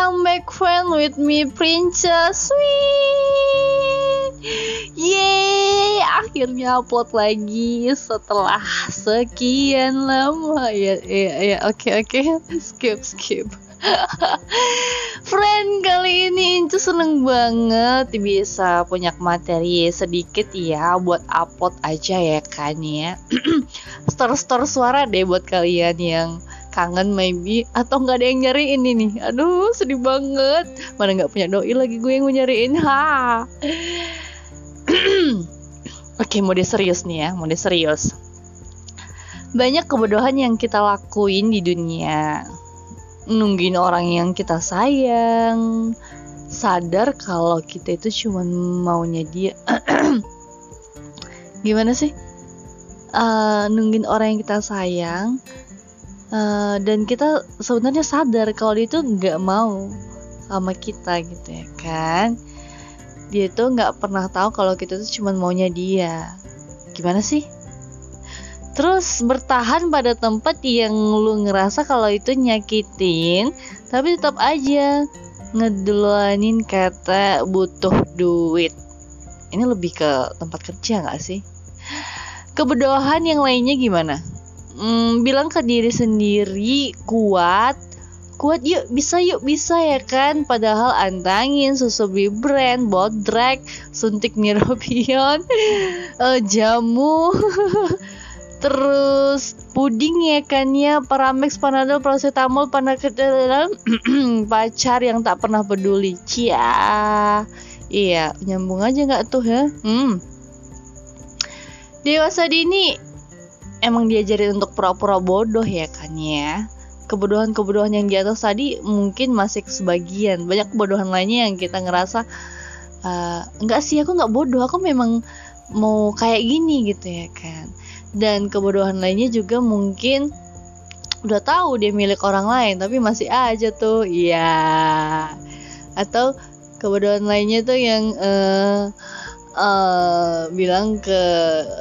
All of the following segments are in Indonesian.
Come back friend with me princess. Sweet Yeay. Akhirnya upload lagi Setelah sekian lama. Ya ya ya. Oke okay, oke. Okay. Skip skip. Friend kali ini Incu seneng banget bisa punya materi sedikit ya buat upload aja ya kan ya. Store-store suara deh buat kalian yang kangen maybe atau nggak ada yang nyariin ini. Aduh sedih banget. Mana nggak punya doi lagi gue yang mau nyariin ha. Oke mode serius nih ya mode serius. Banyak kebodohan yang kita lakuin di dunia. Nungguin orang yang kita sayang. Sadar kalau kita itu cuma maunya dia. Gimana sih? Uh, nungguin orang yang kita sayang uh, dan kita sebenarnya sadar kalau dia itu nggak mau sama kita gitu ya kan. Dia itu nggak pernah tahu kalau kita itu cuma maunya dia. Gimana sih? Terus bertahan pada tempat yang lu ngerasa kalau itu nyakitin tapi tetap aja ngeduluanin kata butuh duit. Ini lebih ke tempat kerja nggak sih? Kebodohan yang lainnya gimana hmm, bilang ke diri sendiri kuat. Kuat yuk bisa yuk bisa ya kan? Padahal antangin susu brand bodrek suntik mirobion uh, jamu terus puding ya kan ya? Paramex panadol paracetamol panadol pacar yang tak pernah peduli. Cia. Iya nyambung aja nggak tuh ya? Hmm. Dewasa dini emang diajarin untuk pura-pura bodoh ya kan ya. Kebodohan-kebodohan yang di atas tadi mungkin masih sebagian. Banyak kebodohan lainnya yang kita ngerasa uh, enggak sih aku nggak bodoh. Aku memang mau kayak gini gitu ya kan. Dan kebodohan lainnya juga mungkin udah tahu dia milik orang lain tapi masih aja tuh. Iya. Atau kebodohan lainnya tuh yang uh, uh, bilang ke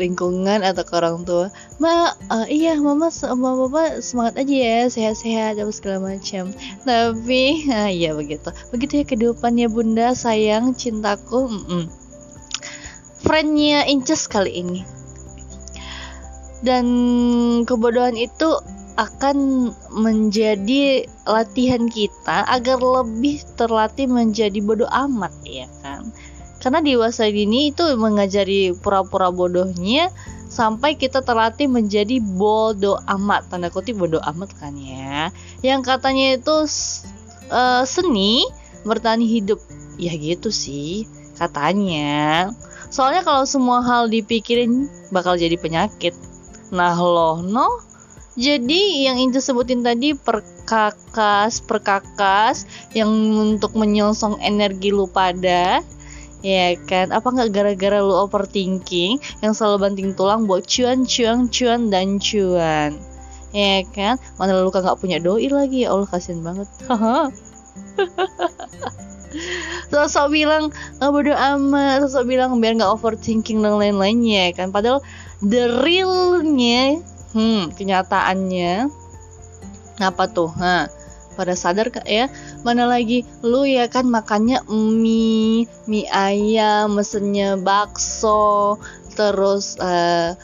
lingkungan atau ke orang tua, ma uh, iya mama sama papa semangat aja ya sehat-sehat apa segala macam. Tapi uh, iya begitu, begitu ya kehidupannya bunda sayang cintaku. Mm -mm. Friendnya Inces kali ini. Dan kebodohan itu akan menjadi latihan kita agar lebih terlatih menjadi bodoh amat ya kan karena dewasa dini itu mengajari pura-pura bodohnya sampai kita terlatih menjadi bodoh amat. Tanda kutip bodoh amat kan ya. Yang katanya itu uh, seni bertahan hidup. Ya gitu sih katanya. Soalnya kalau semua hal dipikirin bakal jadi penyakit. Nah loh no. Jadi yang Ince sebutin tadi perkakas perkakas yang untuk menyongsong energi lu pada Ya kan, apa nggak gara-gara lu overthinking yang selalu banting tulang buat cuan, cuan, cuan dan cuan. Ya kan, mana lu nggak punya doi lagi ya Allah kasihan banget. sosok bilang oh, bodo amat, sosok bilang biar nggak overthinking dan lain-lainnya kan. Padahal the realnya, hmm, kenyataannya apa tuh? Hah, pada sadar kak ya. Mana lagi? Lu ya kan makannya mie mie ayam mesennya bakso terus uh,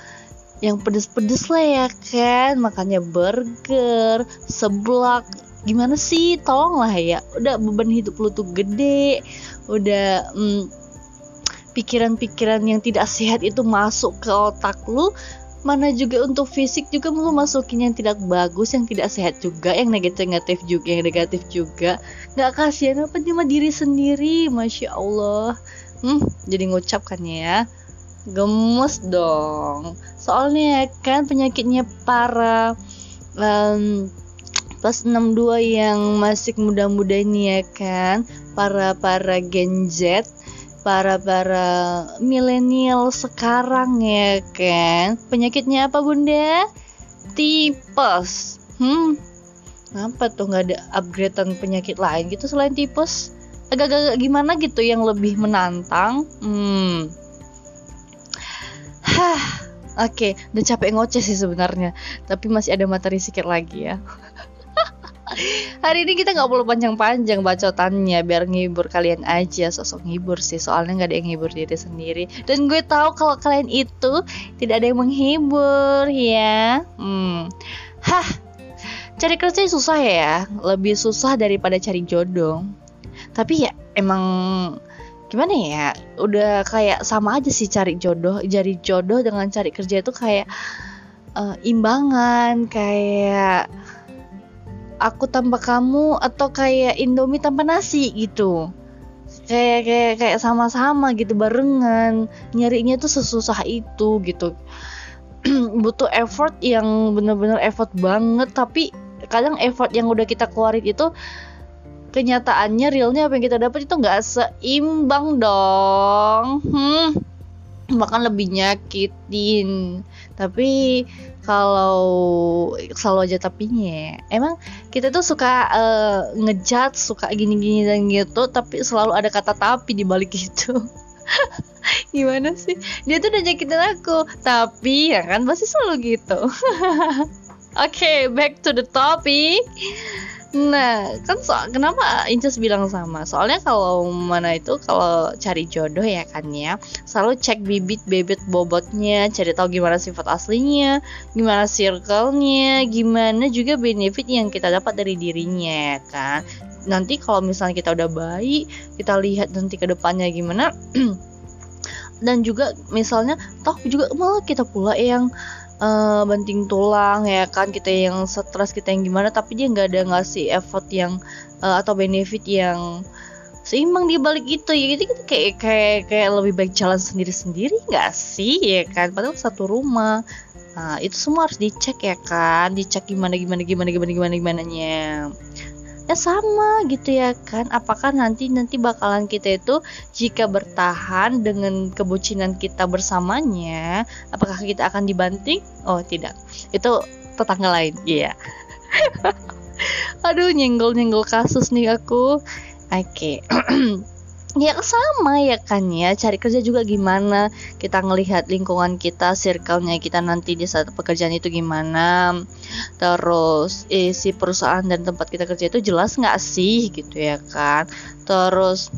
yang pedes-pedes lah ya kan. Makannya burger seblak. Gimana sih? Tolong lah ya. Udah beban hidup lu tuh gede. Udah mm, pikiran-pikiran yang tidak sehat itu masuk ke otak lu mana juga untuk fisik juga lu masukin yang tidak bagus yang tidak sehat juga yang negatif negatif juga yang negatif juga. Nggak kasihan apa cuma diri sendiri masya allah. Hmm jadi ngucap kan ya? Gemes dong. Soalnya kan penyakitnya para um, plus 62 yang masih muda-muda ini ya kan para para Gen Z para para milenial sekarang ya kan penyakitnya apa bunda? Tipes. Hmm. Apa tuh nggak ada upgradean penyakit lain gitu selain tipes? Agak-agak gimana gitu yang lebih menantang? Hmm. Hah. Oke okay, udah capek ngoceh sih sebenarnya. Tapi masih ada materi sedikit lagi ya Hari ini kita nggak perlu panjang-panjang bacotannya biar ngibur kalian aja sosok ngibur sih soalnya nggak ada yang ngibur diri sendiri dan gue tahu kalau kalian itu tidak ada yang menghibur ya. Hmm. Hah. Cari kerja susah ya, lebih susah daripada cari jodoh. Tapi ya emang gimana ya udah kayak sama aja sih cari jodoh cari jodoh dengan cari kerja itu kayak uh, imbangan kayak aku tanpa kamu atau kayak Indomie tanpa nasi gitu. Kayak kayak kayak sama-sama gitu barengan. Nyarinya tuh sesusah itu gitu. Butuh effort yang bener-bener effort banget tapi kadang effort yang udah kita keluarin itu kenyataannya realnya apa yang kita dapat itu nggak seimbang dong. Hmm bahkan lebih nyakitin. Tapi kalau selalu aja tapinya emang kita tuh suka uh, ngejat suka gini-gini dan gitu tapi selalu ada kata tapi di balik itu. Gimana sih? Dia tuh udah nyakitin aku. Tapi ya kan pasti selalu gitu. Oke okay, back to the topic Nah, kan so kenapa Inces bilang sama? Soalnya kalau mana itu kalau cari jodoh ya kan ya, selalu cek bibit bibit bobotnya, cari tahu gimana sifat aslinya, gimana circle-nya, gimana juga benefit yang kita dapat dari dirinya ya kan. Nanti kalau misalnya kita udah baik, kita lihat nanti ke depannya gimana. dan juga misalnya toh juga malah kita pula yang uh, banting tulang ya kan kita yang stres kita yang gimana tapi dia nggak ada ngasih effort yang uh, atau benefit yang seimbang di balik itu. Ya gitu kita kayak kayak kayak lebih baik jalan sendiri sendiri nggak sih ya kan? Padahal satu rumah. Nah, itu semua harus dicek ya kan? Dicek gimana gimana gimana gimana gimana gimana nya ya sama gitu ya kan. Apakah nanti nanti bakalan kita itu jika bertahan dengan kebucinan kita bersamanya apakah kita akan dibanting? Oh tidak. Itu tetangga lain. Iya. Yeah. aduh nyenggol nyenggol kasus nih aku. Oke. okay. ya sama ya kan ya. Cari kerja juga gimana? Kita ngelihat lingkungan kita circle-nya kita nanti di saat pekerjaan itu gimana. Terus isi perusahaan dan tempat kita kerja itu jelas nggak sih? Gitu ya kan. Terus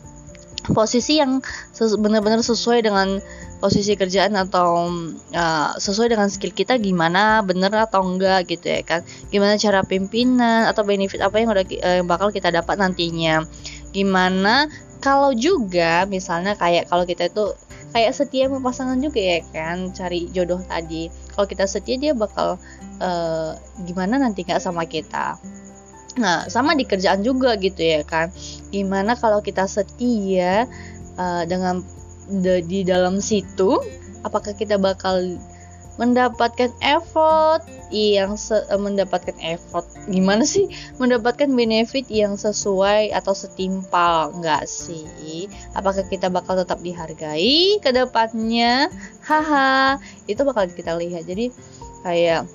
posisi yang benar-benar sesuai dengan posisi kerjaan atau uh, sesuai dengan skill kita gimana? Bener atau enggak gitu ya kan. Gimana cara pimpinan atau benefit apa yang udah uh, bakal kita dapat nantinya? Gimana kalau juga misalnya kayak kalau kita itu kayak setia sama pasangan juga ya kan cari jodoh tadi. Kalau kita setia dia bakal uh, gimana nanti nggak sama kita? Nah sama di kerjaan juga gitu ya kan. Gimana kalau kita setia uh, dengan de, di dalam situ apakah kita bakal mendapatkan effort yang eh, mendapatkan effort. Gimana sih? Mendapatkan benefit yang sesuai atau setimpal. Enggak sih? Apakah kita bakal tetap dihargai ke depannya? Haha itu bakal kita lihat. Jadi kayak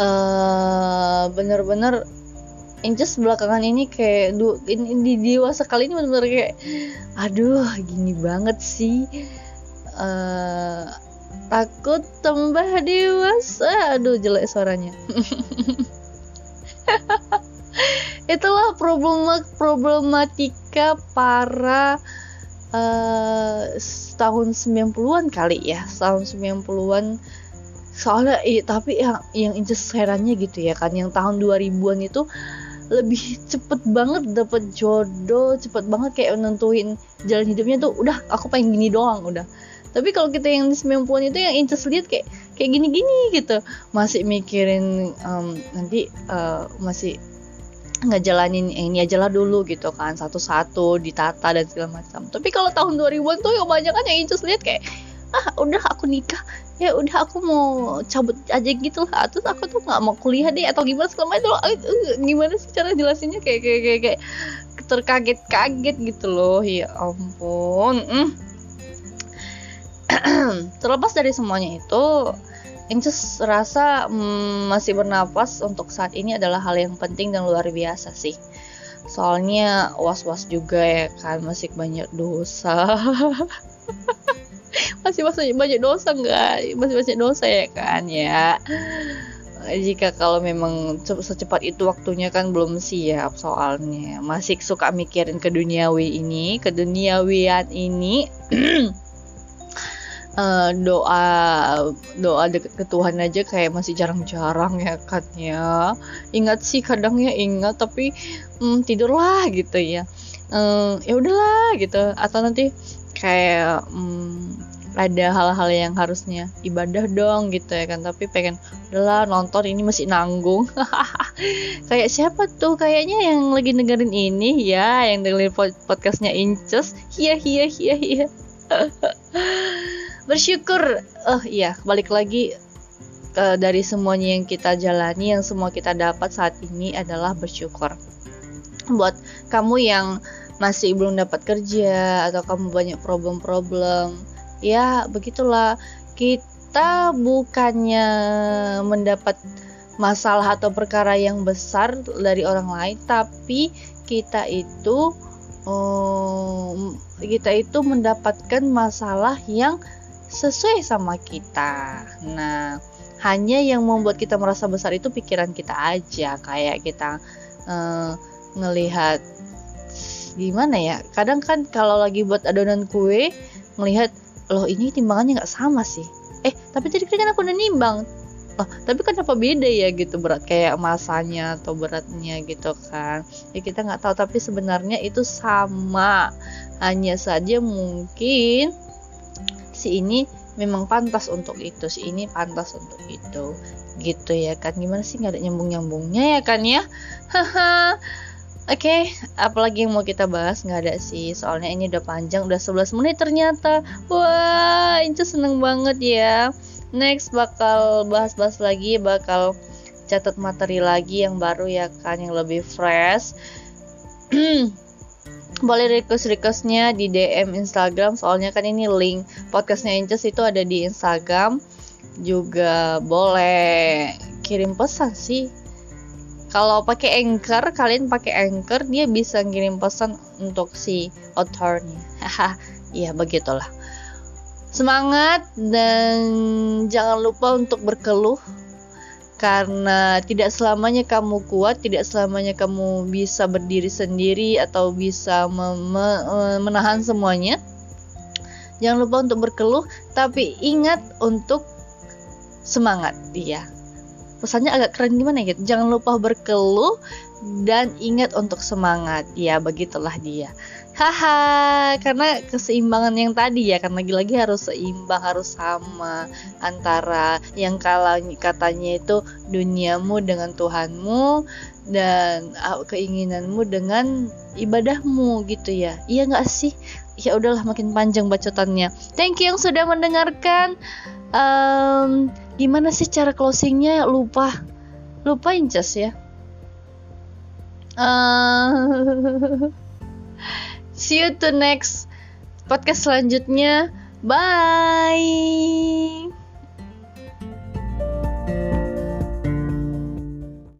uh, bener-bener Inces belakangan ini kayak du, ini, di dewasa kali ini bener-bener kayak aduh gini banget sih. Uh, takut tambah dewasa. Aduh jelek suaranya. Itulah problema problematika para uh, tahun 90-an kali ya. Tahun 90-an soalnya iya, tapi yang yang inces herannya gitu ya kan. Yang tahun 2000-an itu lebih cepet banget dapet jodoh cepet banget kayak nentuin jalan hidupnya tuh udah aku pengen gini doang udah tapi kalau kita yang di 90-an itu yang Inces lihat kayak kayak gini-gini gitu. Masih mikirin um, nanti uh, masih ngejalanin ini aja lah dulu gitu kan. Satu-satu ditata dan segala macam. Tapi kalau tahun 2000-an tuh yang banyak kan yang Inces lihat kayak ah udah aku nikah. Ya udah aku mau cabut aja gitu lah. Terus aku tuh nggak mau kuliah deh atau gimana segala macam. Uh, gimana sih cara jelasinnya? Kayak kayak kayak, kayak terkaget-kaget gitu loh. Ya ampun mm terlepas dari semuanya itu Inces rasa mm, masih bernapas untuk saat ini adalah hal yang penting dan luar biasa sih. Soalnya was-was juga ya kan masih banyak dosa. Masih masih banyak dosa enggak masih banyak dosa ya kan ya. Jika kalau memang secepat itu waktunya kan belum siap soalnya. Masih suka mikirin ke duniawi ini ke duniawian ini uh, doa doa deket ke Tuhan aja kayak masih jarang-jarang ya kan ya ingat sih kadang ya ingat tapi hmm, tidurlah gitu ya. Uh, ya udahlah gitu. Atau nanti kayak hmm, ada hal-hal yang harusnya ibadah dong gitu ya kan. Tapi pengen udahlah nonton ini masih nanggung. Kayak siapa tuh? Kayaknya yang lagi dengerin ini ya yang dengerin podcastnya Inces. Iya iya iya iya bersyukur. Oh iya balik lagi uh, dari semuanya yang kita jalani yang semua kita dapat saat ini adalah bersyukur. Buat kamu yang masih belum dapat kerja atau kamu banyak problem-problem ya begitulah. Kita bukannya mendapat masalah atau perkara yang besar dari orang lain tapi kita itu um, kita itu mendapatkan masalah yang sesuai sama kita. Nah hanya yang membuat kita merasa besar itu pikiran kita aja. Kayak kita uh, ngelihat gimana ya? Kadang kan kalau lagi buat adonan kue melihat loh ini timbangannya nggak sama sih. Eh tapi tadi kan aku udah nimbang. Loh tapi kenapa beda ya gitu? Berat kayak masanya atau beratnya gitu kan? Ya kita nggak tahu tapi sebenarnya itu sama. Hanya saja mungkin si ini memang pantas untuk itu si ini pantas untuk itu gitu ya kan gimana sih nggak ada nyambung nyambungnya ya kan ya haha Oke, okay, apalagi yang mau kita bahas nggak ada sih, soalnya ini udah panjang, udah 11 menit ternyata. Wah, Ince seneng banget ya. Next bakal bahas-bahas lagi, bakal catat materi lagi yang baru ya kan, yang lebih fresh. Boleh request-requestnya di DM Instagram, soalnya kan ini link podcastnya Inces itu ada di Instagram. Juga boleh kirim pesan sih. Kalau pakai anchor kalian pakai anchor dia bisa ngirim pesan untuk si authornya. Iya begitulah. Semangat dan jangan lupa untuk berkeluh karena tidak selamanya kamu kuat, tidak selamanya kamu bisa berdiri sendiri atau bisa menahan semuanya. Jangan lupa untuk berkeluh, tapi ingat untuk semangat dia pesannya agak keren gimana ya jangan lupa berkeluh dan ingat untuk semangat ya begitulah dia haha karena keseimbangan yang tadi ya kan lagi-lagi harus seimbang harus sama antara yang kalau katanya itu duniamu dengan Tuhanmu dan ah, keinginanmu dengan ibadahmu gitu ya. Iya nggak sih? Ya udahlah makin panjang bacotannya. Thank you yang sudah mendengarkan. Um, gimana sih cara closingnya? Lupa. Lupa incas ya. Uh, see you to next podcast selanjutnya. Bye